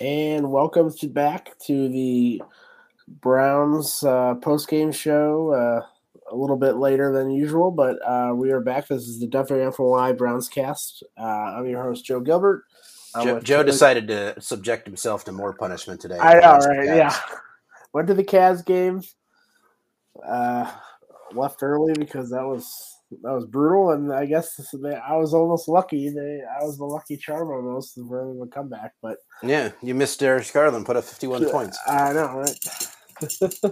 and welcome to back to the Browns uh, post game show. Uh, a little bit later than usual, but uh, we are back. This is the Duffy WFNY Browns cast. Uh, I'm your host, Joe Gilbert. Joe, Joe decided to subject himself to more punishment today. I know, right? Yeah. Went to the Cavs game. Uh, left early because that was that was brutal, and I guess this, they, I was almost lucky. They, I was the lucky charm almost for the comeback, but Yeah, you missed Darius Garland, put up 51 points. I know, right?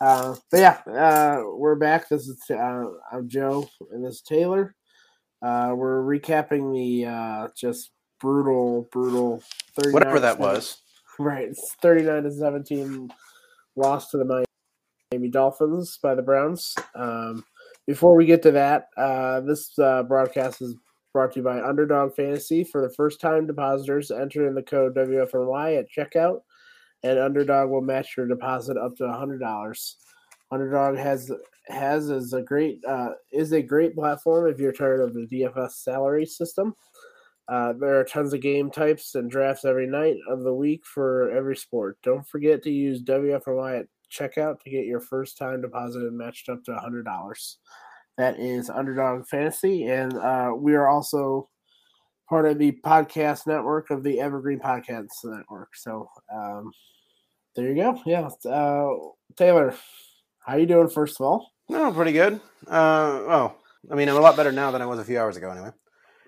uh, but yeah, uh, we're back. This is uh, I'm Joe, and this is Taylor. Uh, we're recapping the uh, just brutal, brutal. 39 Whatever that was. Right, it's 39 to 17 loss to the Miami Dolphins by the Browns. Um, before we get to that, uh, this uh, broadcast is brought to you by Underdog Fantasy. For the first time depositors, enter in the code WFNY at checkout, and Underdog will match your deposit up to $100. Underdog has has is a great uh, is a great platform if you're tired of the DFS salary system. Uh, there are tons of game types and drafts every night of the week for every sport. Don't forget to use WFNY at checkout to get your first time deposit matched up to $100. That is Underdog Fantasy. And uh, we are also part of the podcast network of the Evergreen Podcast Network. So um, there you go. Yeah. Uh, Taylor, how you doing, first of all? No, pretty good. Uh, well, I mean, I'm a lot better now than I was a few hours ago, anyway.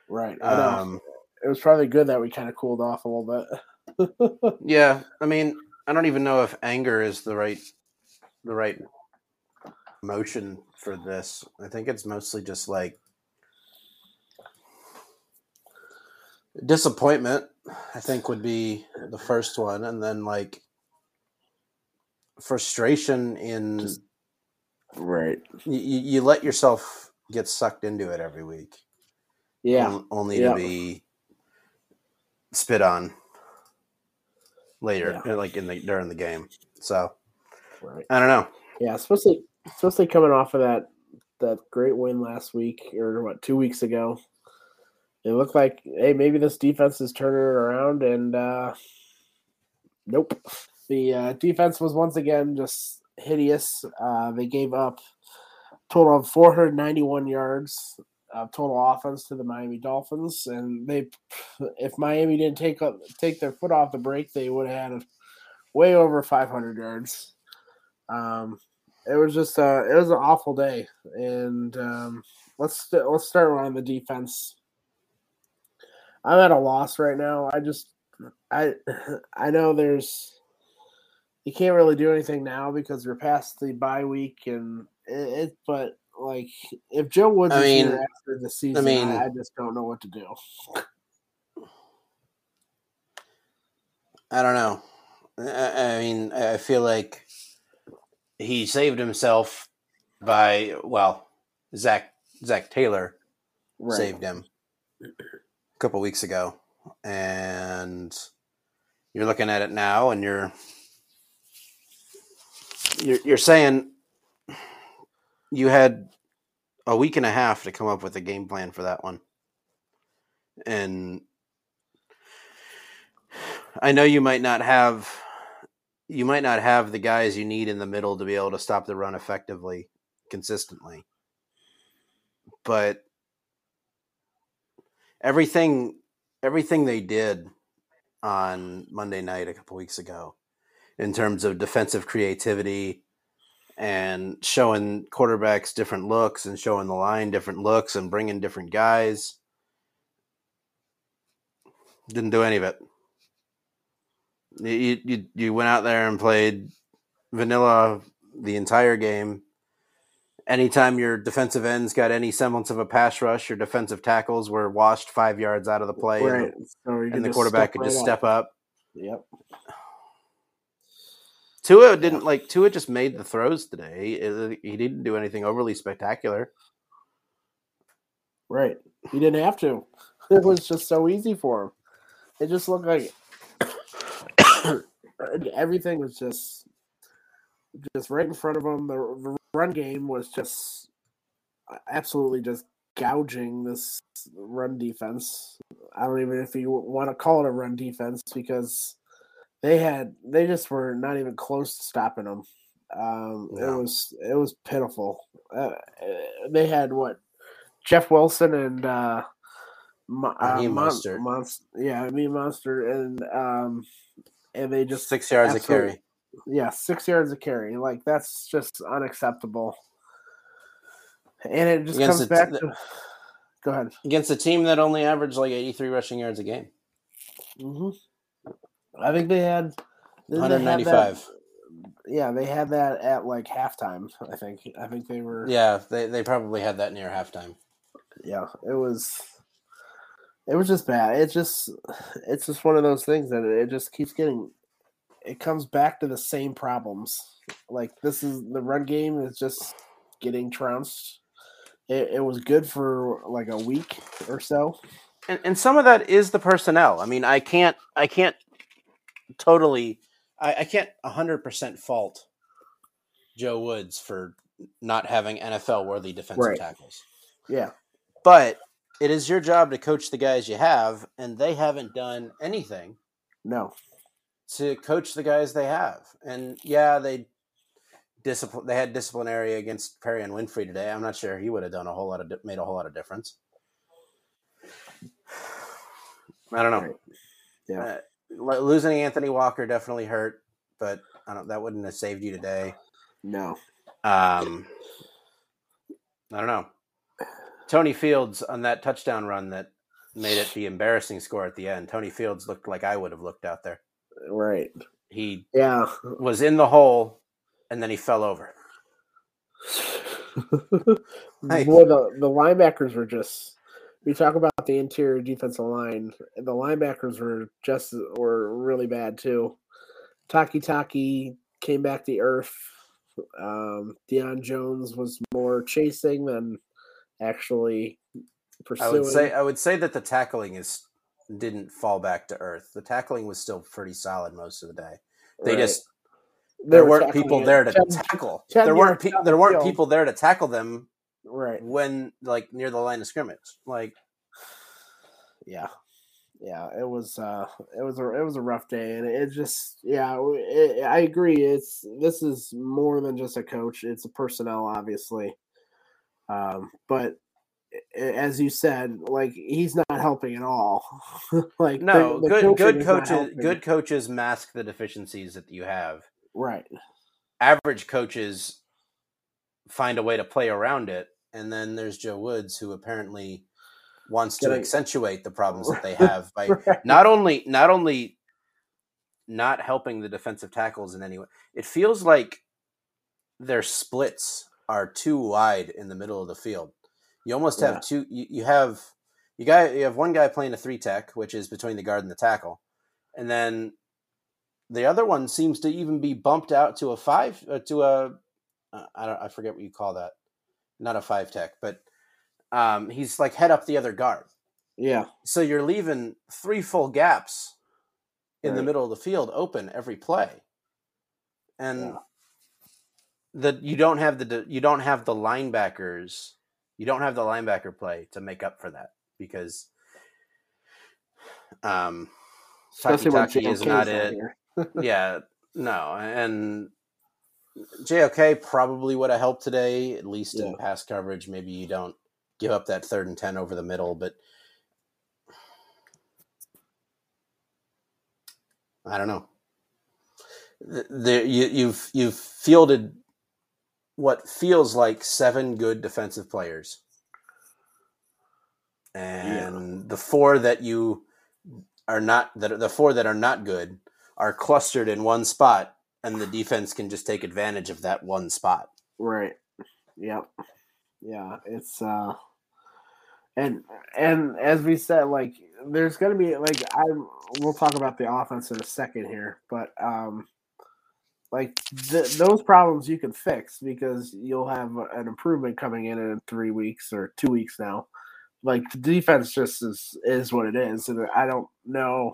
Right. Um, it was probably good that we kind of cooled off a little bit. yeah, I mean, I don't even know if anger is the right, the right emotion for this. I think it's mostly just like disappointment. I think would be the first one, and then like frustration in Just- right. you, you let yourself get sucked into it every week. Yeah. on- only Yeah. to be spit on later, Yeah. like in the during the game. So Right. I don't know. Yeah, especially especially coming off of that that great win last week or what two weeks ago. It looked like hey maybe this defense is turning it around and uh nope. The uh, defense was once again just hideous. Uh, they gave up total of 491 yards of total offense to the Miami Dolphins, and they if Miami didn't take up take their foot off the brake, they would have had way over 500 yards. Um, it was just uh, it was an awful day, and um, let's st- let's start on the defense. I'm at a loss right now. I just I I know there's you can't really do anything now because we're past the bye week and it, it but like if Joe Woods I is mean- here after the season, I, mean- I just don't know what to do. I don't know. I, I mean, I feel like he saved himself by well, Zac Zac Taylor Right. saved him a couple weeks ago, and you're looking at it now, and you're you're, you're saying you had a week and a half to come up with a game plan for that one, and I know you might not have you might not have the guys you need in the middle to be able to stop the run effectively consistently. But everything everything they did on Monday night a couple weeks ago in terms of defensive creativity and showing quarterbacks different looks and showing the line different looks and bringing different guys didn't do any of it. You, you you went out there and played vanilla the entire game. Anytime your defensive ends got any semblance of a pass rush, your defensive tackles were washed five yards out of the play, Right. and, So and the quarterback could right just up. step up. Yep. Tua didn't like Tua just made the throws today. Uh, He didn't do anything overly spectacular. Right. He didn't have to. It was just so easy for him. It just looked like everything was just just right in front of him. The, the run game was just absolutely just gouging this run defense. I don't even know if you want to call it a run defense because they had they just were not even close to stopping them. Um. It was it was pitiful. Uh, they had what Jeff Wilson and uh, Mo- uh, Mostert. Mon- yeah, mean Mostert, and um, and they just six yards of carry. Yeah, six yards of carry. Like that's just unacceptable. And it just against comes back to. Go ahead. Against a team that only averaged like eighty-three rushing yards a game. Mm-hmm. I think they had 195. yeah, they had that at like halftime. I think. I think they were. Yeah, they they probably had that near halftime. Yeah, it was. It was just bad. It just, it's just one of those things that it just keeps getting. It comes back to the same problems. Like this is the run game is just getting trounced. It, it was good for like a week or so, and, and some of that is the personnel. I mean, I can't, I can't totally, I, I can't hundred percent fault Joe Woods for not having NFL worthy defensive right. tackles. Yeah, but it is your job to coach the guys you have, and they haven't done anything. No. To coach the guys they have, and yeah, they discipline. They had disciplinary against Perrion Winfrey today. I'm not sure he would have done a whole lot of made a whole lot of difference. I don't know. Right. Yeah, uh, losing Anthony Walker definitely hurt, but I don't. That wouldn't have saved you today. No. Um, I don't know. Tony Fields on that touchdown run that made it the embarrassing score at the end. Tony Fields looked like I would have looked out there. Right. He yeah was in the hole and then he fell over. Well, the, the linebackers were just we talk about the interior defensive line. The linebackers were just were really bad too. Takitaki came back to earth. Um, Deion Jones was more chasing than actually pursuing. I would say I would say that the tackling is didn't fall back to earth. The tackling was still pretty solid most of the day. They right. just there weren't people there to 10, tackle. 10 there weren't pe- there weren't people there to tackle them. Right when like near the line of scrimmage, like yeah, yeah. It was uh, it was a it was a rough day, and it just yeah. It, I agree. It's this is more than just a coach. It's a personnel, obviously. Um, but as you said, like he's not helping at all. like no, the, the good good coaches good coaches mask the deficiencies that you have. Right. Average coaches find a way to play around it, and then there's Joe Woods who apparently wants to accentuate the problems that they have by right. not only not only not helping the defensive tackles in any way. It feels like their splits are too wide in the middle of the field. You almost yeah. have two. You, you have you guy you have one guy playing a three tech, which is between the guard and the tackle, and then the other one seems to even be bumped out to a five uh, to a uh, I don't I forget what you call that. Not a five tech, but um, he's like head up the other guard. Yeah. So you're leaving three full gaps in right. the middle of the field open every play, and yeah the you don't have the you don't have the linebackers you don't have the linebacker play to make up for that because um Takitaki is not it. yeah, no, and JOK probably would have helped today, at least yeah. in pass coverage. Maybe you don't give up that third and ten over the middle, but I don't know. You, you've you've fielded what feels like seven good defensive players. And yeah. the four that you are not that the four that are not good are clustered in one spot and the defense can just take advantage of that one spot. Right. Yep. Yeah, it's uh and and as we said like there's going to be like I we'll talk about the offense in a second here, but um like th- those problems you can fix because you'll have an improvement coming in in three weeks or two weeks now. Like the defense just is is what it is, and I don't know.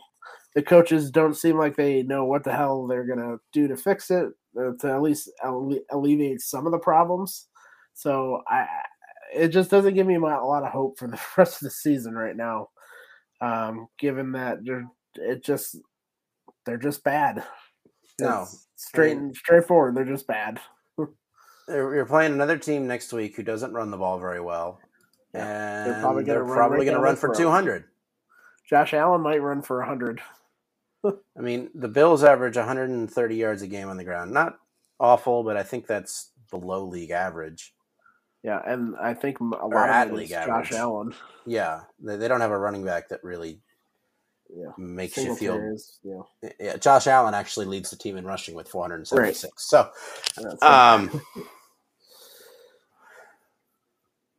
The coaches don't seem like they know what the hell they're gonna do to fix it, uh, to at least alle- alleviate some of the problems. So I, it just doesn't give me a lot of hope for the rest of the season right now. Um, given that they're it just they're just bad. No. It's straight mean- straightforward. They're just bad. You're playing another team next week who doesn't run the ball very well, Yeah, and they're probably gonna run probably right going to run for 200. Josh Allen might run for hundred. I mean, the Bills average 130 yards a game on the ground. Not awful, but I think that's below league average. Yeah, and I think a Or lot at of it league is average. Josh Allen. Yeah, they, they don't have a running back that really Yeah, makes you feel. Is yeah. Yeah, Josh Allen actually leads the team in rushing with 476. So, That's um,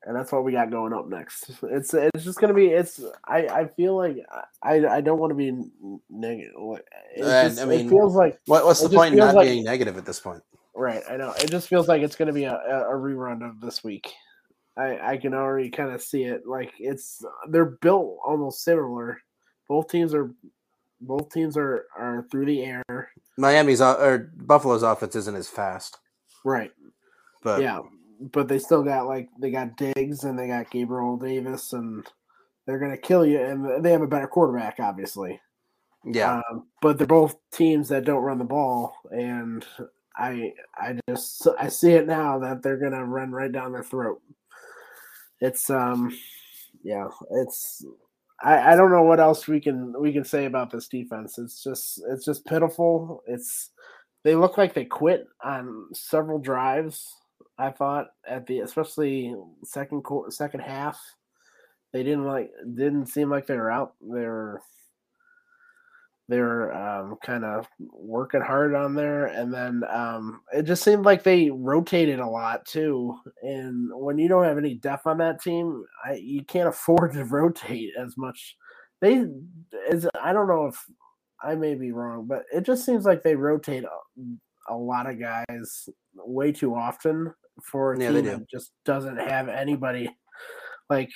and that's what we got going up next. It's it's just gonna be it's I I feel like I I don't want to be negative. Uh, just, I mean, it feels like what, what's the point in not like- being negative at this point? right. I know it just feels like it's gonna be a, a a rerun of this week. I I can already kind of see it. Like it's they're built almost similar. Both teams are both teams are are through the air. Miami's or Buffalo's offense isn't as fast, Right. but yeah, but they still got like they got Diggs and they got Gabriel Davis and they're gonna kill you. And they have a better quarterback, obviously. yeah, Um, but they're both teams that don't run the ball, and I I just I see it now that they're gonna run right down their throat. It's um, yeah, it's. I, I don't know what else we can we can say about this defense. It's just it's just pitiful. It's they look like they quit on several drives. I thought at the especially second quarter, second half, they didn't like didn't seem like they were out. They were they were um, kind of working hard on there, and then um, it just seemed like they rotated a lot too. And when you don't have any depth on that team, I, you can't afford to rotate as much. They, is I don't know if I may be wrong, but it just seems like they rotate a, a lot of guys way too often for a Yeah, they team do. just doesn't have anybody like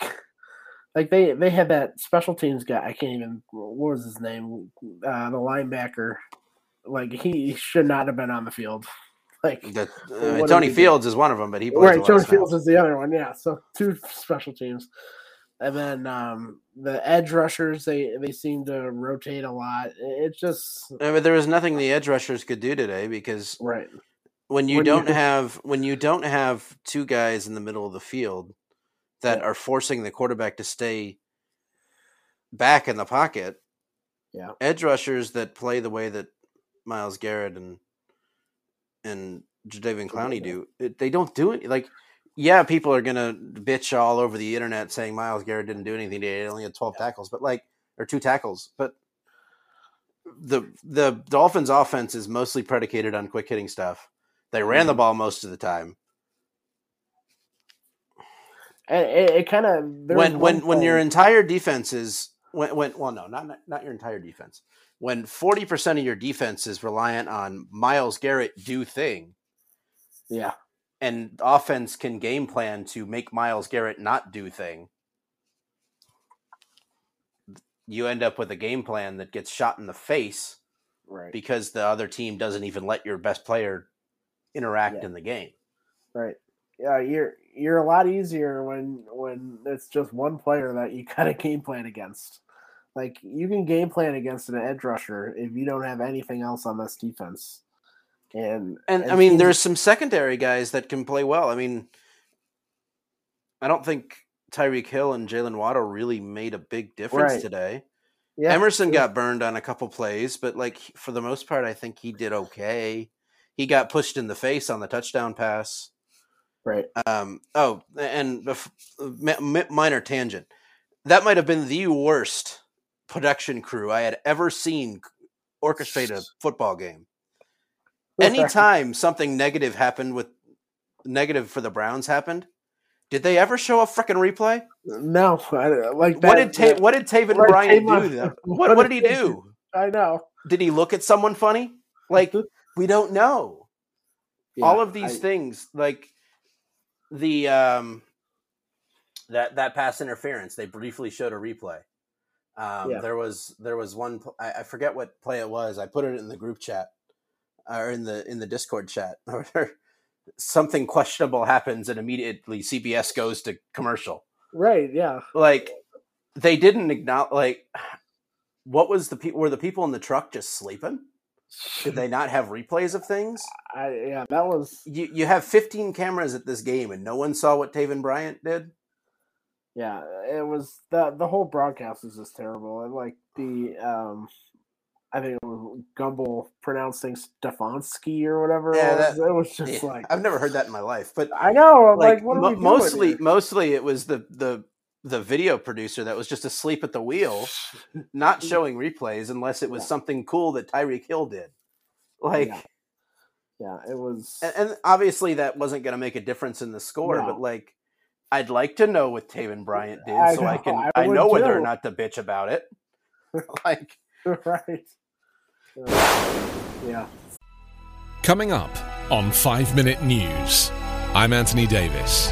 like they they had that special teams guy. I can't even what was his name? Uh, the linebacker. Like he should not have been on the field. Like what uh, Tony? Fields is one of them, but he plays right, Tony Fields is the other one. Yeah, so two special teams, and then um, the edge rushers they they seem to rotate a lot. It- It's just but there was nothing the edge rushers could do today because right. When you When don't have when you don't have two guys in the middle of the field that Yeah. are forcing the quarterback to stay back in the pocket. Yeah. Edge rushers that play the way that Myles Garrett and and Jadeveon Clowney do, it, they don't do it. Like, yeah, people are gonna bitch all over the internet saying Myles Garrett didn't do anything today. He only had twelve tackles, but like, or two tackles, but the the Dolphins' offense is mostly predicated on quick hitting stuff. They ran the Mhm. ball most of the time. And it, it kind of when when when your entire defense is when when well no not not your entire defense when 40% of your defense is reliant on Myles Garrett do thing yeah and offense can game plan to make Myles Garrett not do thing you end up with a game plan that gets shot in the face right because the other team doesn't even let your best player interact Yeah. in the game right yeah you're you're a lot easier when when it's just one player that you kind of game plan against. Like you can game plan against an edge rusher if you don't have anything else on this defense. And And it I mean, there's some secondary guys that can play well. I mean, I don't think Tyreek Hill and Jaylen Waddle really made a big difference Right. today. yeah, Emerson got burned on a couple plays, but like for the most part, I think he did okay. He got pushed in the face on the touchdown pass. right. Um, oh, and bef- mi- mi- minor tangent. That might have been the worst production crew I had ever seen orchestrate a football game. Anytime something negative happened with negative for the Browns happened, did they ever show a freaking replay? No, I, like that, what did Ta- what did Taven right, do? Though? what What, did he do? I know. Did he look at someone funny? Like we don't know. All of these I- things, like the um, that that pass interference, they briefly showed a replay. Um, Yeah. There was there was one I, I forget what play it was. I put it in the group chat or in the in the Discord chat. Something questionable happens, and immediately CBS goes to commercial. right. Yeah, Like they didn't acknowledge. Like what was the people? Were the people in the truck just sleeping? Did they not have replays of things? I, yeah, that was. You you have 15 cameras at this game, and no one saw what Taven Bryan did. Yeah, it was the the whole broadcast was just terrible, and like the um, I think it was Gumbel pronouncing Stefanski or whatever. Yeah, it, was, that- it was just Yeah, like I've never heard that in my life, but I know. I'm like, like, what are mo- mostly mostly it was the the the video producer that was just asleep at the wheel, not showing replays unless it was Yeah. something cool that Tyreek Hill did. Like, Yeah. Yeah, it was. and, and obviously that wasn't going to make a difference in the score, No. but like, I'd like to know what Taven Bryan did I so I can I I, know whether or not to bitch about it. like, right. Yeah. Coming up on 5 Minute News, I'm Anthony Davis.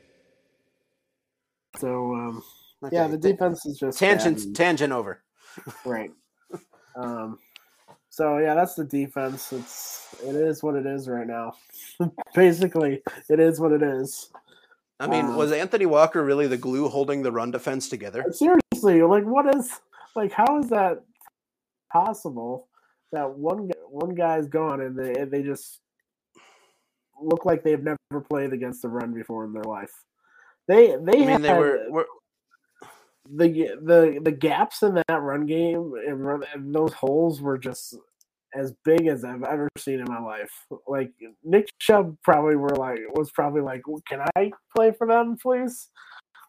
So um, yeah, the defense is just tangent bad tangent over. right. Um, so yeah, that's the defense. It's it is what it is right now. Basically, it is what it is. I mean, Um, was Anthony Walker really the glue holding the run defense together? Seriously, like what is like how is that possible that one one guy's gone and they they just look like they've never played against the run before in their life. They they I mean, they had were, were the the the gaps in that run game and, run, and those holes were just as big as I've ever seen in my life. Like Nick Chubb probably were like was probably like, "Well, "Can I play for them, please?"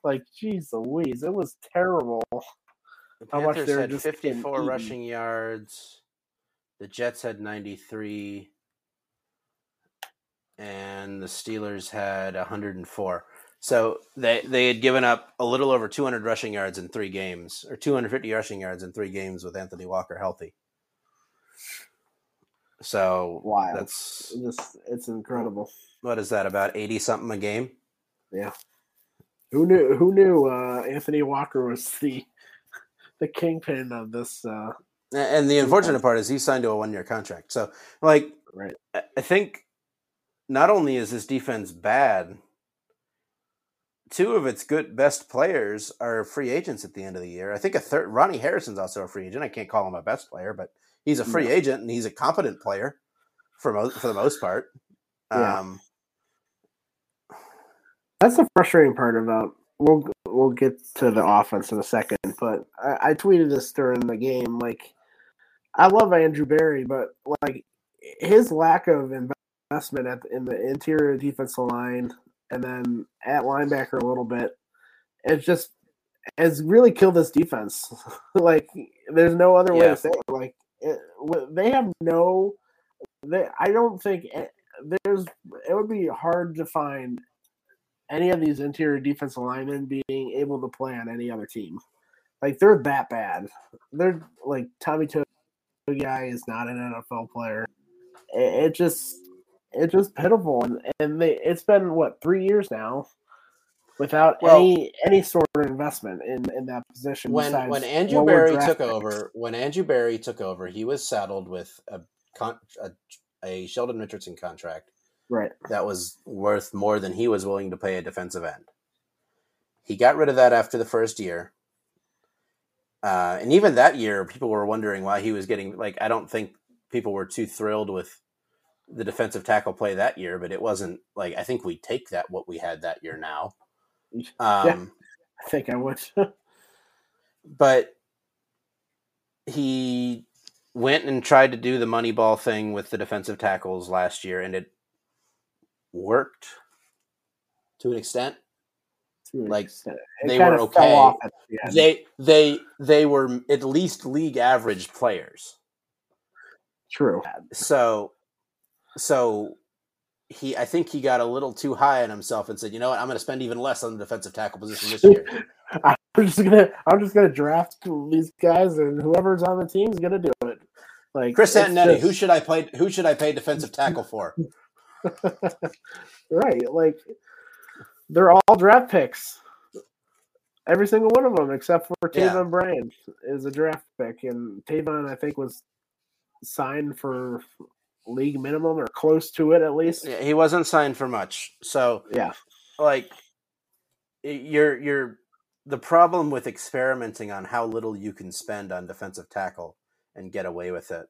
Like, geez, Louise, it was terrible. The How much Panthers they were had just 54 rushing yards. The Jets had 93. And the Steelers had 104. So they, they had given up a little over 200 rushing yards in three games, or 250 rushing yards in three games with Anthony Walker healthy. So Wild. that's It just it's incredible. what is that about 80 something a game? Yeah. Who knew? Who knew? Uh, Anthony Walker was the the kingpin of this. Uh, And the unfortunate part is he signed to a one year contract. So, like, right. I- I think not only is this defense bad, two of its good best players are free agents at the end of the year. I think a third Ronnie Harrison's also a free agent. I can't call him a best player, but he's a free agent and he's a competent player for mo- for the most part. Yeah. Um, That's the frustrating part about. We'll we'll get to the offense in a second, but I, I tweeted this during the game. Like, I love Andrew Berry, but like his lack of investment at the, in the interior defensive line and then at linebacker a little bit, it just has really killed this defense. like, there's no other way to say it. Like, it, they have no. They, I don't think eh, there's. It would be hard to find any of these interior defensive linemen being able to play on any other team. Like they're that bad. They're like Tommy Toe guy is not an NFL player. It, it just it's just pitiful, and and they it's been what three years now without Well- any any sort of investment in in that position. when when Andrew Berry took over, when Andrew Berry took over, he was saddled with a con- a, a Sheldon Richardson contract right? that was worth more than he was willing to pay a defensive end. He got rid of that after the first year. Uh, and even that year, people were wondering why he was getting like. I don't think people were too thrilled with the defensive tackle play that year, but it wasn't like I think we take that what we had that year now. Um, I think I would. but he went and tried to do the money ball thing with the defensive tackles last year, and it worked to an extent. to an Like, extent. they were okay. the. They they they were at least league average players. True. So so he I think he got a little too high on himself and said, "You know what? I'm going to spend even less on the defensive tackle position this year." I'm just gonna I'm just gonna draft these guys and whoever's on the team is gonna do it. Like Chris it's Antonetti, just- who should I play? Who should I pay defensive tackle for? right, like they're all draft picks. Every single one of them, except for Yeah. Taven Bryan, is a draft pick, and Taven I think was signed for league minimum or close to it at least. Yeah, he wasn't signed for much, so Yeah, like you're you're the problem with experimenting on how little you can spend on defensive tackle and get away with it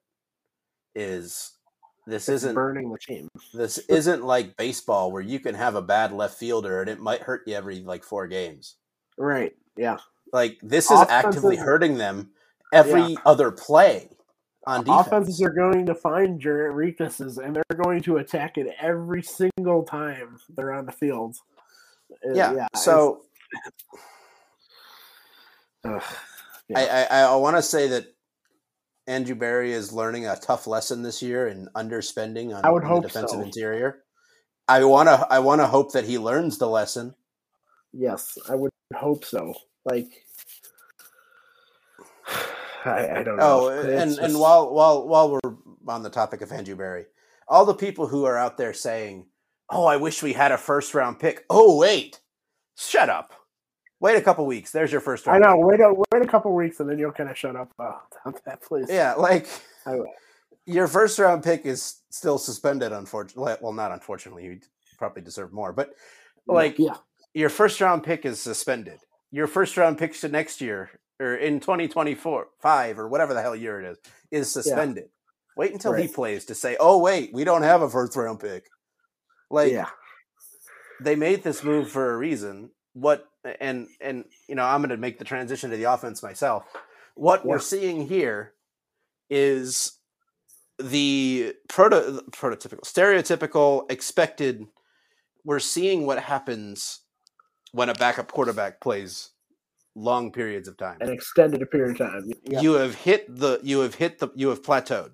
is this it's isn't burning the team. this isn't like baseball where you can have a bad left fielder and it might hurt you every like four games. Right. Yeah. Like this is actively hurting them every other play on defense. Offenses are going to find your weaknesses and they're going to attack it every single time they're on the field. Uh, yeah. it's- so ugh, I, I, I want to say that Andrew Berry is learning a tough lesson this year in underspending on, I would on hope the defensive so. interior. I want to I want to hope that he learns the lesson. yes, I would hope so. Like, I, I don't know. Oh, It's and and while while while we're on the topic of Andrew Berry, all the people who are out there saying, "Oh, I wish we had a first round pick." Oh, wait, shut up. Wait a couple weeks. There's your first round. I know. pick. Wait a wait a couple weeks and then you'll kind of shut up about that, please. Yeah, like your first round pick is still suspended. Unfortunately, well, not unfortunately, you probably deserve more, but like yeah, your first round pick is suspended. Your first round pick to next year or in 2024, five or whatever the hell year it is, is suspended. Wait until he plays to say, oh, wait, we don't have a first round pick. Like, yeah, they made this move for a reason. What, and, and, you know, I'm going to make the transition to the offense myself. What we're seeing here is the proto, prototypical, stereotypical, expected. We're seeing what happens when a backup quarterback plays long periods of time. an extended period of time. Yeah, You have hit the you have hit the you have plateaued.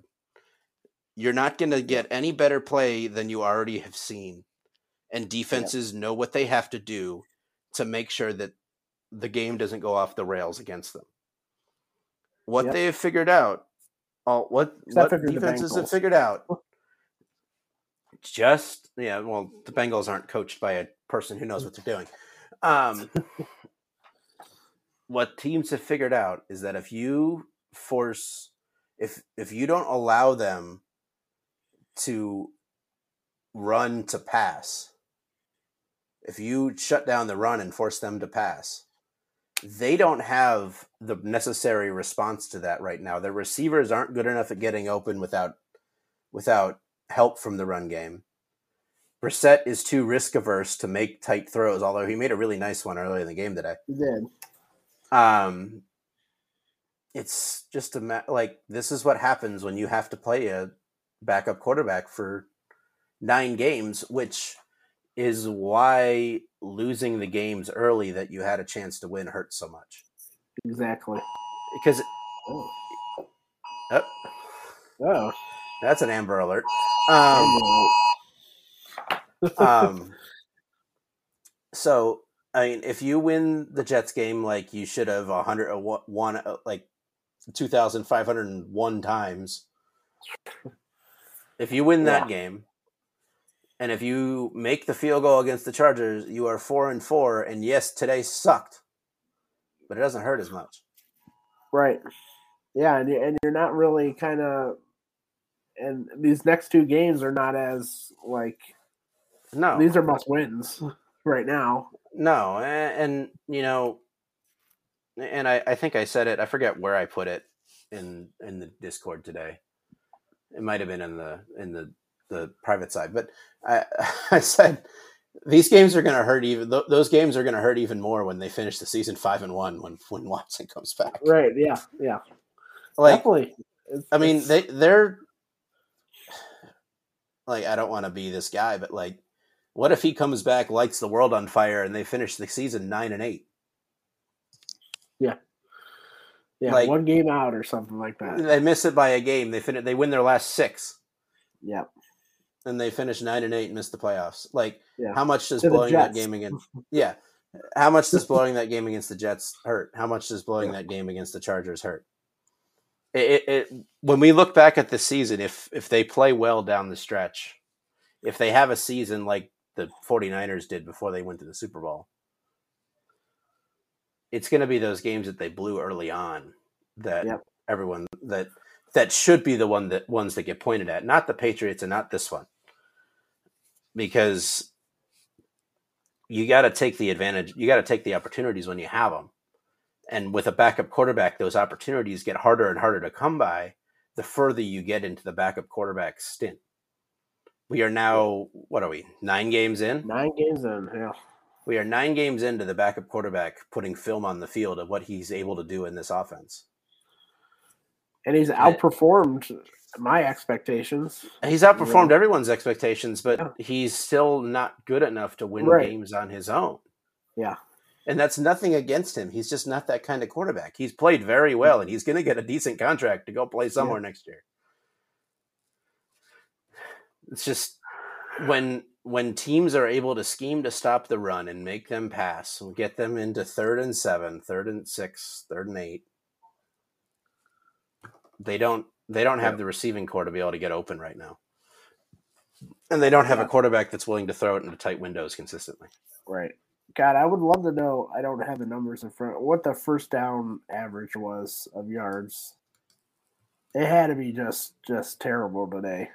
You're not going to get any better play than you already have seen. And defenses know what they have to do to make sure that the game doesn't go off the rails against them. What Yep. they have figured out, all what Except what defenses have figured out, just yeah. Well, the Bengals aren't coached by a person who knows what they're doing. Um, what teams have figured out is that if you force, if if you don't allow them to run to pass, if you shut down the run and force them to pass, they don't have the necessary response to that right now. Their receivers aren't good enough at getting open without without help from the run game. Brissett is too risk averse to make tight throws, although he made a really nice one earlier in the game today. he did. Um, it's just a ma- like this is what happens when you have to play a backup quarterback for nine games, which is why losing the games early that you had a chance to win hurts so much. Exactly. Because Oh, oh, oh. that's an Amber Alert. Um, um, so I mean, if you win the Jets game like you should have a hundred one uh, like two thousand five hundred and one times, if you win that Yeah. game, and if you make the field goal against the Chargers, you are four and four. And yes, today sucked, but it doesn't hurt as much. Right. Yeah, and and you're not really kind of, and these next two games are not as like No, these are must wins right now. No, a- and, you know, and I, I think I said it. I forget where I put it in in the Discord today. It might have been in the in the the private side, but I I said these games are going to hurt even. th- Those games are going to hurt even more when they finish the season five and one when when Watson comes back. Right. Yeah. Yeah. Like Definitely. It's- I mean, it's- they they're like I don't want to be this guy, but like, what if he comes back, lights the world on fire, and they finish the season nine and eight? yeah, like- one game out or something like that. They miss it by a game. They fin- They win their last six, Yeah. and they finish nine and eight and miss the playoffs. Like, Yeah. how much does To blowing that game against? Yeah, how much does blowing that game against the Jets hurt? How much does blowing that game against the Chargers hurt? It, it, when we look back at the season, if if they play well down the stretch, if they have a season like the 49ers did before they went to the Super Bowl, it's going to be those games that they blew early on that Yep. everyone that that should be the one that ones that get pointed at, not the Patriots and not this one, because you got to take the advantage, you got to take the opportunities when you have them, and with a backup quarterback, those opportunities get harder and harder to come by the further you get into the backup quarterback stint. We are now what are we nine games in? Nine games in, yeah. We are nine games into the backup quarterback putting film on the field of what he's able to do in this offense. And he's outperformed my expectations. He's outperformed everyone's expectations, but Yeah. he's still not good enough to win Right. games on his own. Yeah. And that's nothing against him. He's just not that kind of quarterback. He's played very well and he's going to get a decent contract to go play somewhere next year. It's just when when teams are able to scheme to stop the run and make them pass and get them into third and seven, third and six, third and eight, they don't they don't have the receiving core to be able to get open right now. And they don't have a quarterback that's willing to throw it into tight windows consistently. Right. God, I would love to know. I don't have the numbers in front. What the first down average was of yards. It had to be just just terrible today.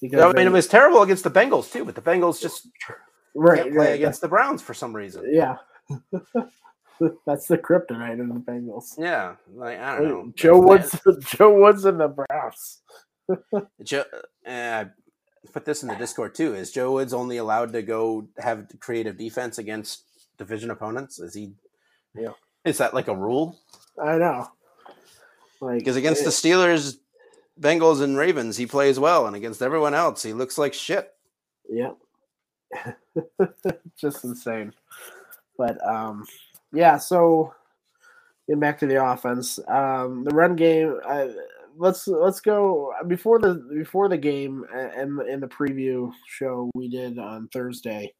Because I mean, they- it was terrible against the Bengals too, but the Bengals just right, can't play right, against the Browns for some reason. Yeah, that's the kryptonite of the Bengals. Yeah, like I don't know. Joe Woods, Joe Woods, and the Browns. Joe, uh, put this in the Discord too. Is Joe Woods only allowed to go have creative defense against division opponents? Is he? Yeah. Is that like a rule? I know. Like Because against it- the Steelers, Bengals, and Ravens, he plays well, and against everyone else, he looks like shit. Yeah. Just insane. But um yeah, so getting back to the offense. Um the run game let's let's go before the before the game and in the preview show we did on Thursday.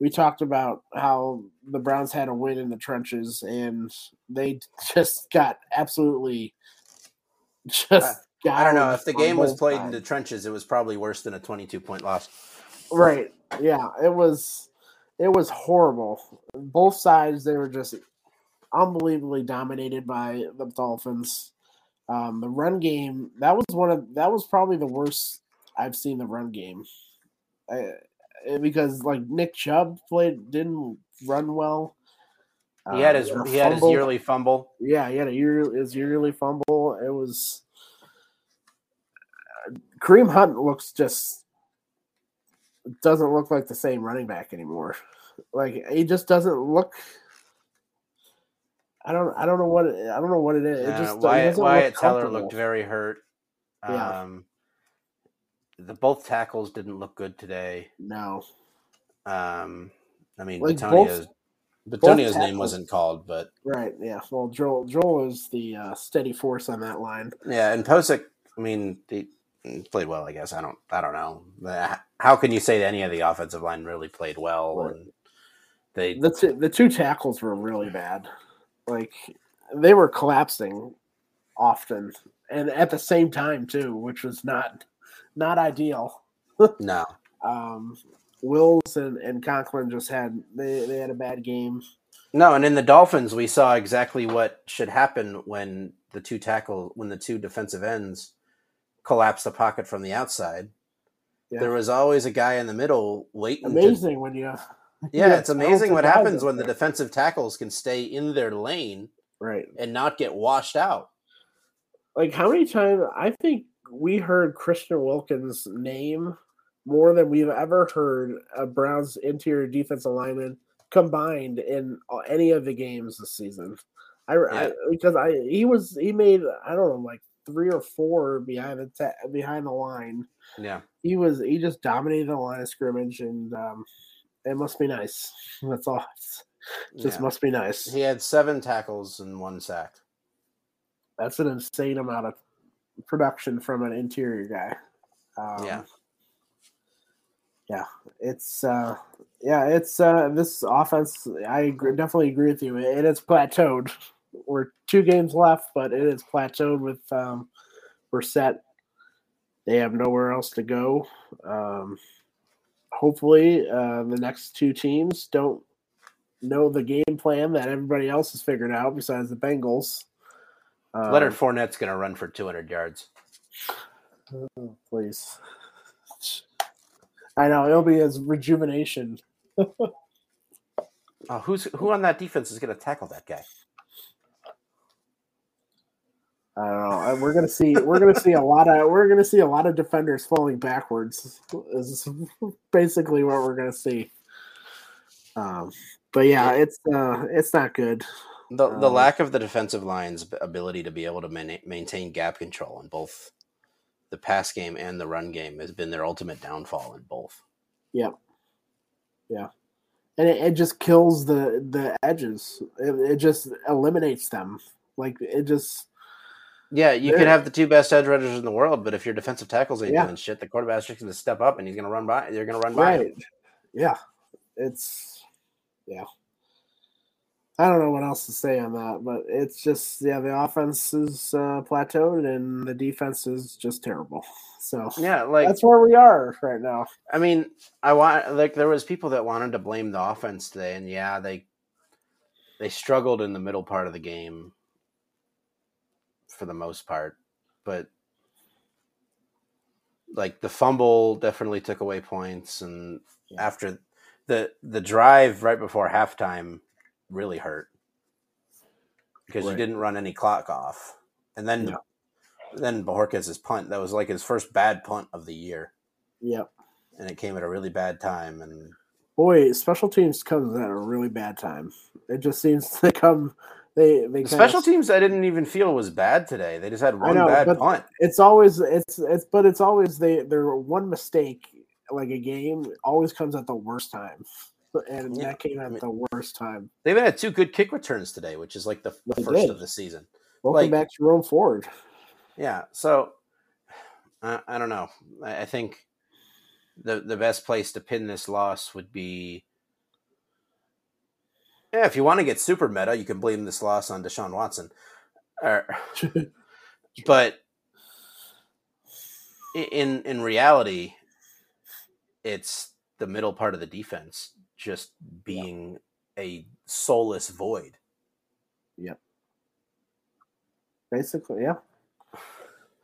We talked about how the Browns had a win in the trenches and they just got absolutely just I don't know if the game was played in the trenches, it was probably worse than a twenty-two point loss. Right. Yeah. It was it was horrible. Both sides they were just unbelievably dominated by the Dolphins. Um, the run game that was one of that was probably the worst I've seen the run game. I, eh, because like Nick Chubb played didn't run well. He had Uh, his a he had his yearly fumble. Yeah, he had a year his yearly fumble. It was Kareem Hunt looks just doesn't look like the same running back anymore. Like he just doesn't look. I don't. I don't know what. It, I don't know what it is. It Uh, just he Wyatt, Wyatt look Teller looked very hurt. Yeah. Um, the both tackles didn't look good today. No, Um, I mean, Like, both Bitonio's name tackles- wasn't called, but right? Yeah. Well, Joel. Joel is the uh, steady force on that line. yeah, and Pocic, I mean, he he played well. I guess I don't. I don't know. How can you say that any of the offensive line really played well? Right. And they The two, the two tackles were really bad. Like they were collapsing often and at the same time too, which was not not ideal. no. Um, Wills and, and Conklin just had they, they had a bad game. No, and in the Dolphins, we saw exactly what should happen when the two tackle, when the two defensive ends collapse the pocket from the outside. Yeah. There was always a guy in the middle waiting. To, Amazing when you yeah, Yeah, it's amazing what happens when the defensive tackles can stay in their lane right. and not get washed out. Like how many times I think we heard Christian Wilkins' name more than we've ever heard a Browns interior defensive lineman combined in any of the games this season. I, I because I he was he made I don't know like three or four behind the ta- behind the line. Yeah, He was he just dominated the line of scrimmage and um, it must be nice. That's all. It's, just yeah. must be nice. He had seven tackles and one sack. That's an insane amount of production from an interior guy. Um, Yeah. yeah, it's uh, yeah, it's uh, this offense. I agree, definitely agree with you. It is plateaued. We're two games left, but it is plateaued with um, we're set. They have nowhere else to go. Um, hopefully, uh, the next two teams don't know the game plan that everybody else has figured out besides the Bengals. Um, Leonard Fournette's going to run for 200 yards. Oh, please. I know it'll be his rejuvenation. oh, who's who on that defense is going to tackle that guy? I don't know. We're gonna see. We're gonna see a lot of. We're gonna see a lot of defenders falling backwards. Is basically what we're gonna see. Um, but yeah, it's uh, it's not good. The the um, lack of the defensive line's ability to be able to man- maintain gap control in both the pass game and the run game has been their ultimate downfall in both. Yeah, yeah, and it, it just kills the the edges. It, it just eliminates them. Like it just. Yeah, you could have the two best edge rushers in the world, but if your defensive tackles ain't yeah. doing shit, the quarterback's just going to step up and he's going to run by. You're going to run by. Right. Yeah, it's yeah. I don't know what else to say on that, but it's just yeah, the offense is uh, plateaued and the defense is just terrible. So yeah, like that's where we are right now. I mean, I want like there was people that wanted to blame the offense today, and yeah, they they struggled in the middle part of the game for the most part, but like the fumble definitely took away points, and yeah. after the the drive right before halftime really hurt because right. you didn't run any clock off, and then yeah. then Bojorquez's punt that was like his first bad punt of the year. Yep, and it came at a really bad time. And boy, special teams comes at a really bad time. It just seems to come. They, they the special of, teams I didn't even feel was bad today. They just had one know, bad punt. It's always it's it's but it's always they their one mistake like a game always comes at the worst time and yeah. that came at I mean, the worst time. They've had two good kick returns today, which is like the, the first did. of the season. Welcome like, back to Jerome Ford. Yeah, so I, I don't know. I, I, think the the best place to pin this loss would be. Yeah, if you want to get super meta, you can blame this loss on Deshaun Watson. Or, but in in reality, it's the middle part of the defense just being yeah. a soulless void. Yep. Basically, yeah.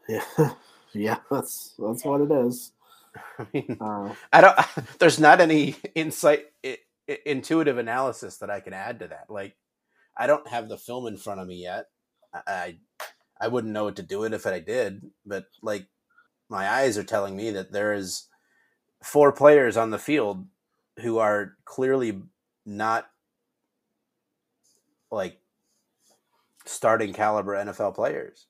Yeah. yeah, that's that's what it is. I mean, uh, I don't. There's not any insight, intuitive analysis that I can add to that. Like, I don't have the film in front of me yet. I, I, I wouldn't know what to do it if I did. But like, my eyes are telling me that there is four players on the field who are clearly not like starting caliber NFL players.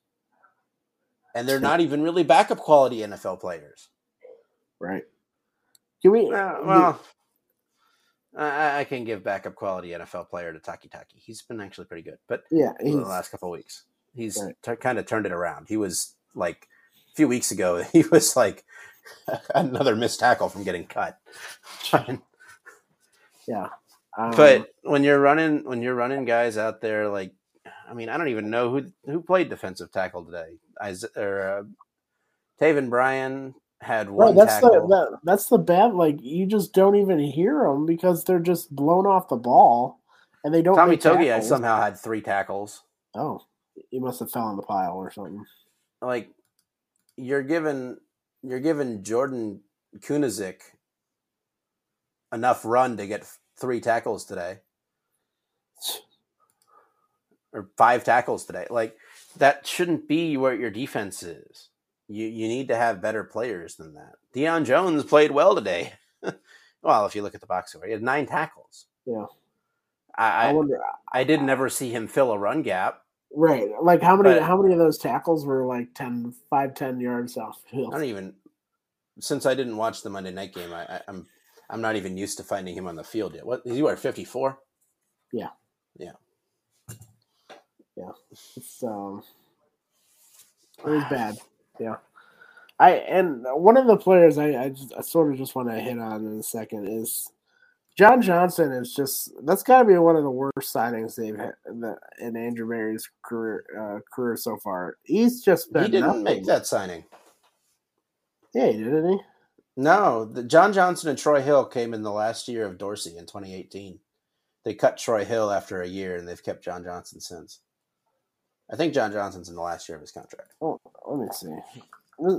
And they're not even really backup quality NFL players. Right. Can we? Uh, well, I, I, can give backup quality NFL player to Takitaki. He's been actually pretty good, but yeah, in the last couple weeks, he's right. t- kind of turned it around. He was like a few weeks ago, he was like another missed tackle from getting cut. Yeah. Um, but when you're running, when you're running guys out there, like, I mean, I don't even know who who played defensive tackle today. Or uh, Taven Bryan had one. Right, that's tackle. the that, that's the bad. Like, you just don't even hear them because they're just blown off the ball, and they don't. Tommie Togiai somehow had three tackles. Oh, he must have fell in the pile or something. Like, you're given you're given Jordan Kunaszyk enough run to get three tackles today or five tackles today. Like that shouldn't be where your defense is. You you need to have better players than that. Deion Jones played well today. well, if you look at the box score, he had nine tackles. Yeah. I, I wonder. I did never see him fill a run gap. Right. Like how many how many of those tackles were like 10, 5, 10 yards off field? I don't even since I didn't watch the Monday night game, I, I, I'm I'm not even used to finding him on the field yet. What is he? What fifty four? Yeah. Yeah. Yeah. It's um. It was bad. Yeah. I and one of the players I I, just, I sort of just want to hit on in a second is John Johnson is just that's got to be one of the worst signings they've had in, the, in Andrew Berry's career uh, career so far. He's just been He didn't nothing. make that signing. Yeah, he didn't he? No, the, John Johnson and Troy Hill came in the last year of Dorsey in 2018. They cut Troy Hill after a year, and they've kept John Johnson since. I think John Johnson's in the last year of his contract. Oh, let me see.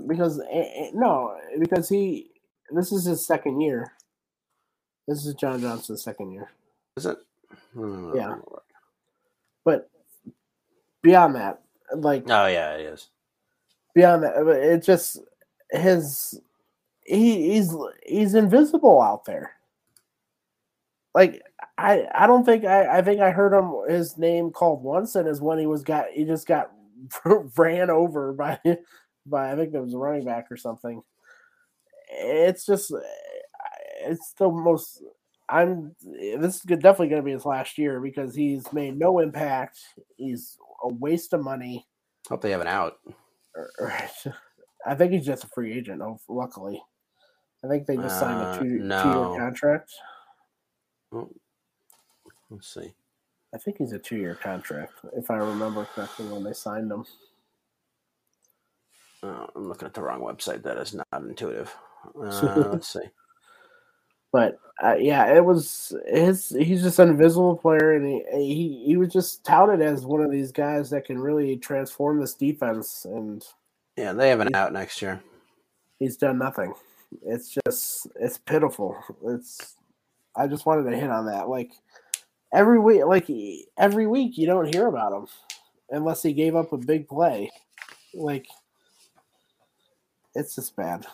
Because eh, eh, no, because he this is his second year. This is John Johnson's second year. Is it? Hmm. Yeah. But beyond that, like Oh yeah, it is. beyond that, it just his he he's he's invisible out there. Like I I don't think I I think I heard him his name called once, and is when he was got he just got ran over by by I think it was a running back or something. It's just it's the most. I'm. This is definitely going to be his last year because he's made no impact. He's a waste of money. Hope they have an out. I think he's just a free agent. Oh, luckily, I think they just signed Uh, a two no. two year contract. Let's see. I think he's a two year contract, if I remember correctly when they signed him. Oh, I'm looking at the wrong website. That is not intuitive. Uh, let's see. But uh, yeah, it was his. He's just an invisible player, and he, he he was just touted as one of these guys that can really transform this defense, and Yeah, they have an out next year. he's done nothing. It's just it's pitiful. It's I just wanted to hit on that. Like every week, like every week, you don't hear about him unless he gave up a big play. Like it's just bad.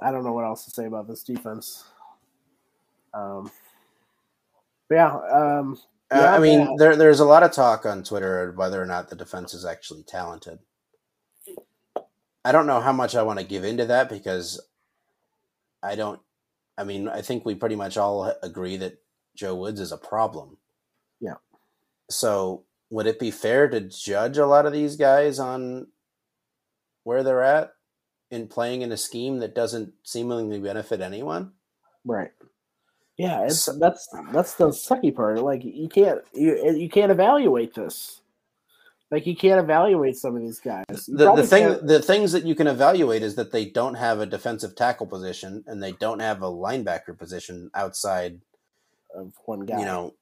I don't know what else to say about this defense. Um, yeah, um, Yeah, I mean, yeah. there there's a lot of talk on Twitter whether or not the defense is actually talented. I don't know how much I want to give into that because I don't. I mean, I think we pretty much all agree that Joe Woods is a problem. Yeah. So, would it be fair to judge a lot of these guys on where they're at in playing in a scheme that doesn't seemingly benefit anyone? Right. Yeah, it's So- that's that's the sucky part. Like you can't you you can't evaluate this. Like you can't evaluate some of these guys. You the, the thing can't- the things that you can evaluate is that they don't have a defensive tackle position and they don't have a linebacker position outside of one guy. you know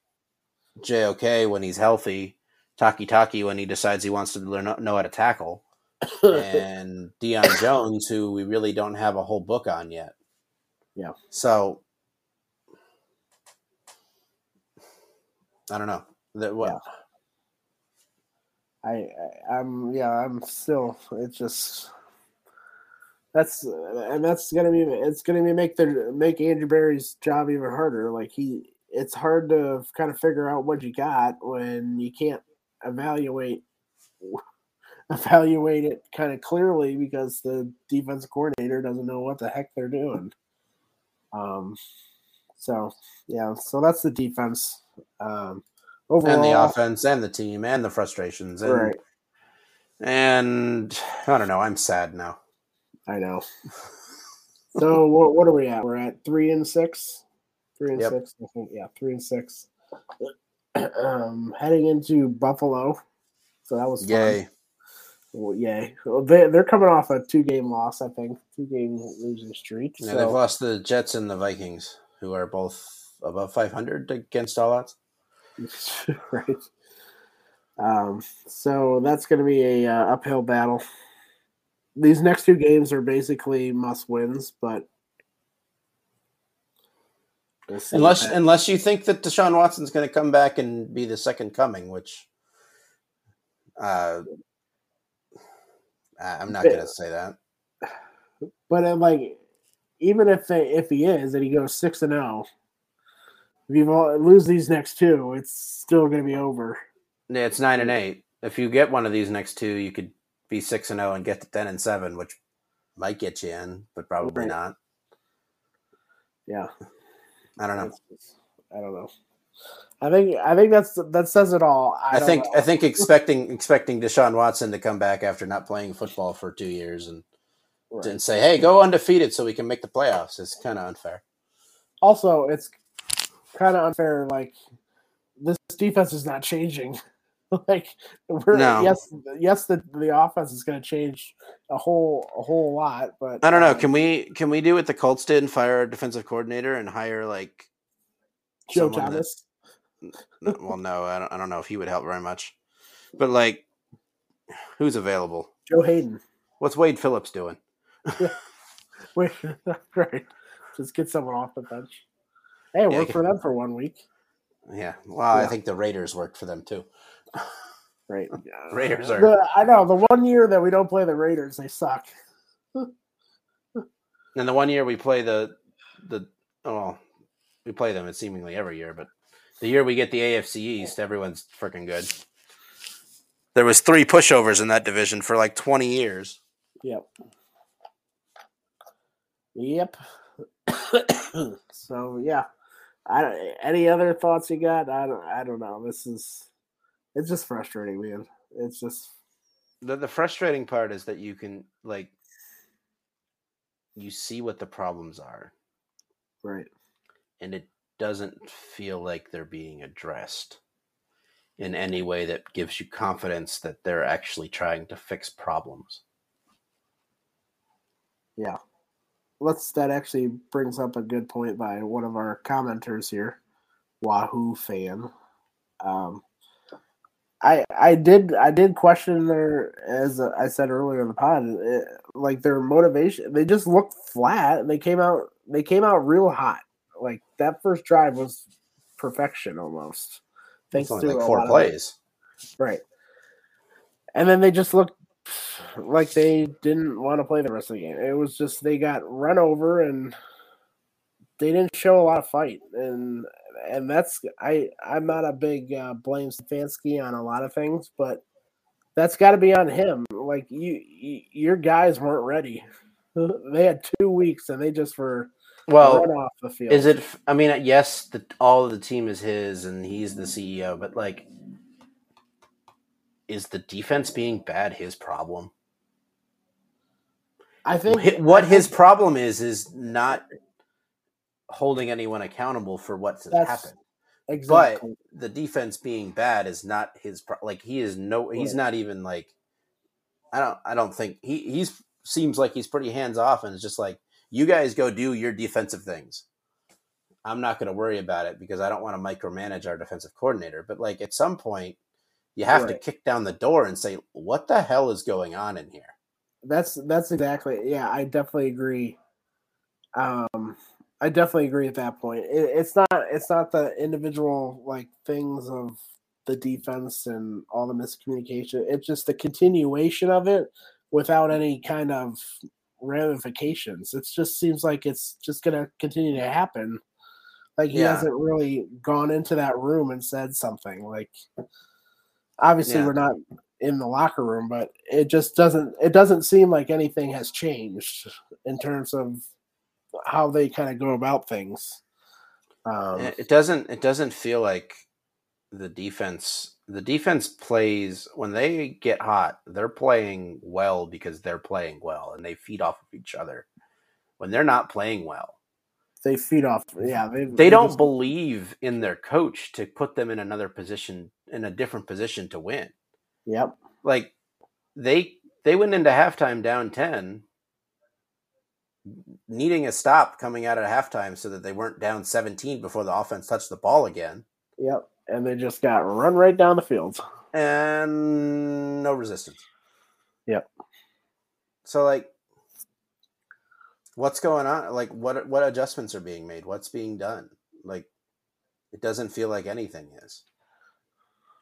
JOK when he's healthy Takitaki when he decides he wants to learn know how to tackle and Deion Jones who we really don't have a whole book on yet Yeah. so I don't know that what Yeah. I, I I'm yeah I'm still it's just that's and that's gonna be it's gonna be make the make Andrew Berry's job even harder. Like he it's hard to kind of figure out what you got when you can't evaluate evaluate it kind of clearly because the defensive coordinator doesn't know what the heck they're doing. Um so yeah, so that's the defense. Um overall and the offense and the team and the frustrations and Right. and I don't know I'm sad now I know. So what, what are we at? We're at three and six. Three and Yep. six. I think. Yeah, three and six. um, heading into Buffalo. So that was fun. yay Well, yay! Well, they they're coming off a two game loss. I think two game losing streak. Yeah, so, they've lost the Jets and the Vikings, who are both above 500 against all odds. right. Um, so that's going to be a uh, uphill battle. These next two games are basically must wins, but we'll see Unless unless you think that Deshaun Watson's going to come back and be the second coming, which uh, I- I'm not going to say that. But uh, like, even if they, if he is and he goes six and zero, if you lose these next two, it's still going to be over. Yeah, it's nine and eight. If you get one of these next two, you could be six and zero and get to ten and seven, which might get you in, but probably Right. not. Yeah, I don't know. Just- I don't know. I think I think that's that says it all. I, I think know. I think expecting expecting Deshaun Watson to come back after not playing football for two years and Right. and say, "Hey, go undefeated so we can make the playoffs," is kind of unfair. Also, it's kind of unfair. Like this defense is not changing. like we're No. yes, yes, the the offense is going to change a whole a whole lot. But I don't know. uh, Can we can we do what the Colts did and fire a defensive coordinator and hire like Joe someone that- Thomas? Well, no, I don't, I don't know if he would help very much. But like, who's available? Joe Haden. What's Wade Phillips doing? Wait, right. Just get someone off the bench. Hey, Yeah, work for them for one week. Yeah, well, I think the Raiders worked for them too. Right. Raiders are- The- I know the one year that we don't play the Raiders, they suck. And the one year we play the the oh, well, we play them it's seemingly every year, but the year we get the AFC East, everyone's freaking good. There was three pushovers in that division for like twenty years. Yep. Yep. so yeah, I don't, any other thoughts you got? I don't. I don't know. This is it's just frustrating, man. It's just The the frustrating part is that you can like you see what the problems are right. and it doesn't feel like they're being addressed in any way that gives you confidence that they're actually trying to fix problems. Yeah. Let's that actually brings up a good point by one of our commenters here, Wahoo fan. Um I I did I did question their as I said earlier in the pod it, like their motivation they just looked flat and they came out they came out real hot like that first drive was perfection almost thanks It's to like four plays. Right. And then they just looked like they didn't want to play the rest of the game. It was just they got run over and they didn't show a lot of fight. And and that's I I'm not a big uh, blame Stefanski on a lot of things, but that's got to be on him. Like you, you your guys weren't ready. they had two weeks and they just were Well, run off the field. Is it? I mean, yes, the, all of the team is his, and he's the CEO. But like, is the defense being bad his problem? I think What his problem is is not holding anyone accountable for what's That's- happened. exactly But the defense being bad is not his. Pro- like he is no. He's Right. not even like. I don't. I don't think he. He's seems like he's pretty hands off, and it's just like you guys go do your defensive things. I'm not going to worry about it because I don't want to micromanage our defensive coordinator. But like at some point, you have to kick down the door and say, "What the hell is going on in here?" That's that's exactly yeah. I definitely agree. Um, I definitely agree at that point. It, it's not it's not the individual like things of the defense and all the miscommunication. It's just the continuation of it without any kind of ramifications. It just seems like it's just gonna continue to happen. Like he Yeah. hasn't really gone into that room and said something. Like obviously Yeah. we're not in the locker room, but it just doesn't it doesn't seem like anything has changed in terms of how they kind of go about things. Um, It it doesn't. It doesn't feel like the defense. The defense plays when they get hot. They're playing well because they're playing well, and they feed off of each other. When they're not playing well, they feed off. Yeah, they they don't just- believe in their coach to put them in another position, in a different position to win. Yep. Like they they went into halftime down ten, needing a stop coming out at halftime so that they weren't down seventeen before the offense touched the ball again. Yep. And they just got run right down the field. and no resistance. Yep. So like what's going on? Like what what adjustments are being made? What's being done? Like it doesn't feel like anything is.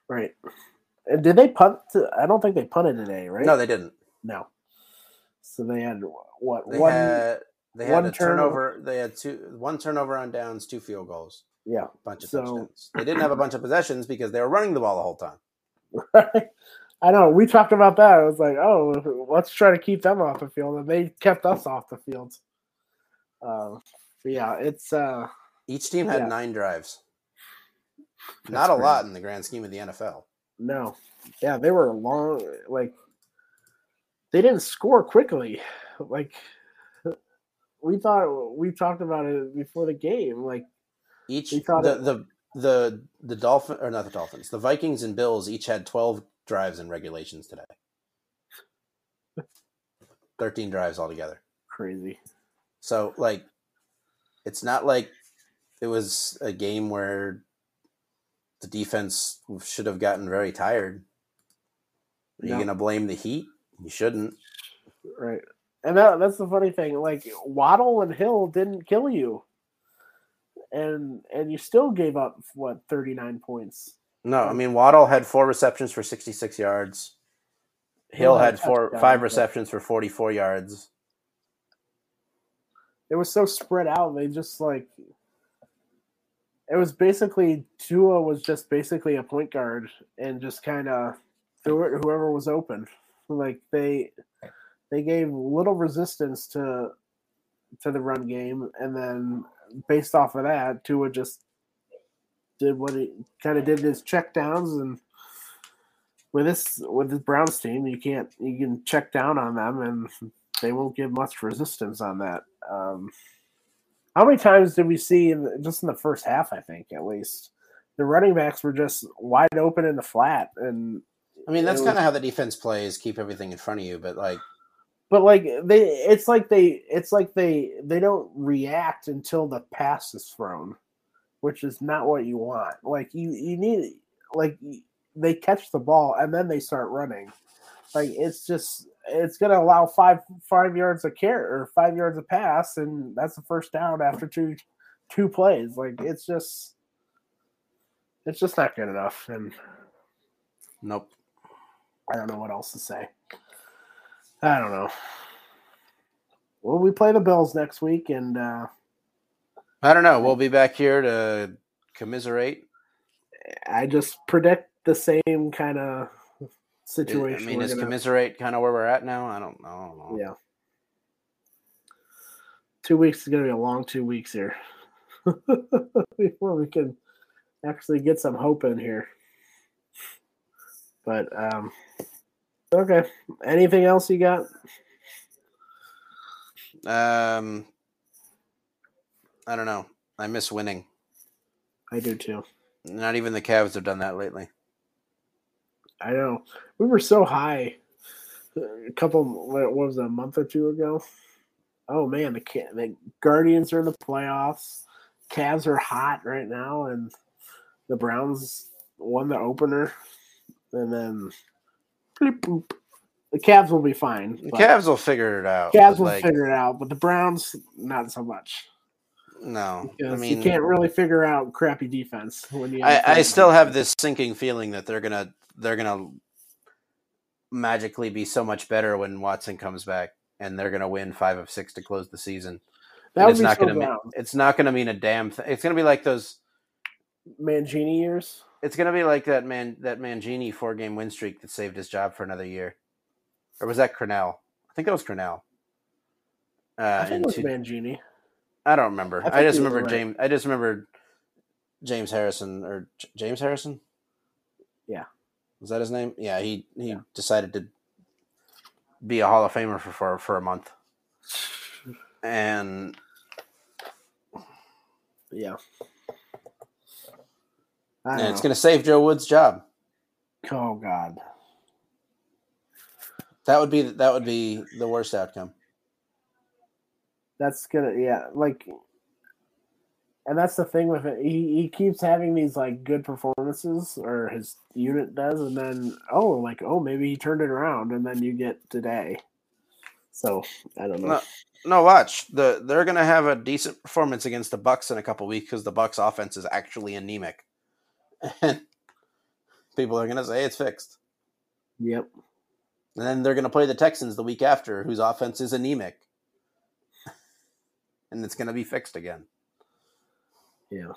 Right. And did they punt? To, I don't think they punted today, right? No, they didn't. No. So they had what They one? had they had one a turnover. turnover. They had two one turnover on downs, two field goals, Yeah. bunch of So- touchdowns. They didn't have a bunch of possessions because they were running the ball the whole time. Right. I know. We talked about that. I was like, oh, let's try to keep them off the field, and they kept us off the field. Uh, yeah, it's uh, Each team had Yeah. nine drives. That's Not a crazy. lot in the grand scheme of the NFL. no, yeah, they were long. Like they didn't score quickly. Like we thought. We talked about it before the game. Like Each We thought the, it- the the the dolphin or not the Dolphins, the Vikings and Bills each had twelve drives in regulations today. Thirteen drives altogether. Crazy. So like, it's not like it was a game where the defense should have gotten very tired. Are you No. gonna blame the Heat? You shouldn't. Right. And that, that's the funny thing. Like Waddle and Hill didn't kill you. And and you still gave up what, thirty nine points. No, I mean Waddle had four receptions for sixty-six yards. Hill had four, five receptions for forty-four yards. It was so spread out. They just like it was basically Tua was just basically a point guard and just kind of threw it whoever was open. Like they they gave little resistance to to the run game, and then based off of that, Tua just did what he kind of did his check downs and with this with this Browns team, you can't you can check down on them and they won't give much resistance on that. Um, how many times did we see in the, just in the first half? I think at least the running backs were just wide open in the flat, and I mean, that's kind of how the defense plays, keep everything in front of you. But like, but like they, it's like they, it's like they, they don't react until the pass is thrown, which is not what you want. Like you, you need like they catch the ball and then they start running. Like it's just it's gonna allow five five yards of care or five yards of pass, and that's the first down after two two plays. Like it's just it's just not good enough, and nope. I don't know what else to say. I don't know. Well, we play the Bills next week, and uh, I don't know. We'll be back here to commiserate. I just predict the same kind of situation. I mean, is gonna- commiserate kind of where we're at now? I don't, I don't know. yeah. Two weeks is going to be a long two weeks here before we can actually get some hope in here. But um, okay. Anything else you got? Um, I don't know. I miss winning. I do too. Not even the Cavs have done that lately. I know we were so high a couple. What was it, a month or two ago? Oh man, the the Guardians are in the playoffs. Cavs are hot right now, and the Browns won the opener, and then bleep, boop. the Cavs will be fine. The Cavs will figure it out. Cavs will like, figure it out, but the Browns not so much. No, I Because mean, you can't really figure out crappy defense when you. I, I still have this sinking feeling that they're gonna they're gonna magically be so much better when Watson comes back, and they're gonna win five of six to close the season. That it's be not so gonna mean it's not gonna mean a damn thing. It's gonna be like those. Mangini years. It's gonna be like that man that Mangini four game win streak that saved his job for another year, or was that Crennel? I think that was Crennel. Uh, I think it was two- Mangini. I don't remember. I I, just remember right. James. I just remember James Harrison or J- James Harrison. Yeah. was that his name? Yeah, he he decided to be a Hall of Famer for for, for a month, and Yeah. It's going to save Joe Wood's job. Oh God. That would be that would be the worst outcome. That's gonna yeah, like and that's the thing with it. He he keeps having these like good performances or his unit does and then oh like oh maybe he turned it around and then you get today. So I don't know. No, no, watch the they're going to have a decent performance against the Bucks in a couple weeks because the Bucks offense is actually anemic, and people are going to say it's fixed. Yep. And then they're going to play the Texans the week after, whose offense is anemic. and it's going to be fixed again. Yeah.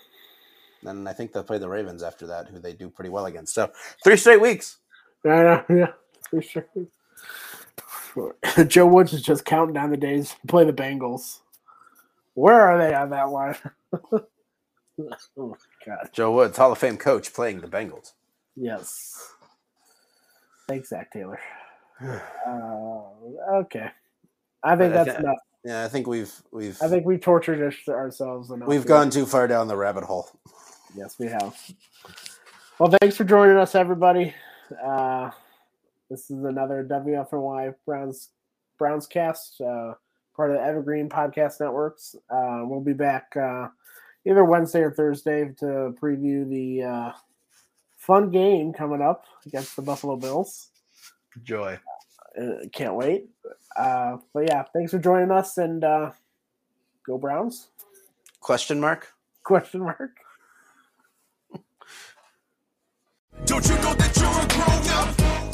And I think they'll play the Ravens after that, who they do pretty well against. So three straight weeks. Know, yeah, for sure. Joe Woods is just counting down the days to play the Bengals. Where are they on that line? god. Joe Woods, Hall of Fame coach, playing the Bengals. Yes. Thanks, Zac Taylor. Uh, okay. I think I that's thi- enough Yeah, I think we've we've I think we tortured ourselves enough. we've gone too far down the rabbit hole. Yes, we have. Well, thanks for joining us, everybody. Uh, this is another WFNY Browns Browns cast, uh, part of the Evergreen Podcast Networks. Uh, we'll be back uh, either Wednesday or Thursday to preview the uh, fun game coming up against the Buffalo Bills. Joy. Uh, can't wait. Uh, but yeah, thanks for joining us, and uh, go Browns? Question mark? Question mark. Don't you know that you're a grown up?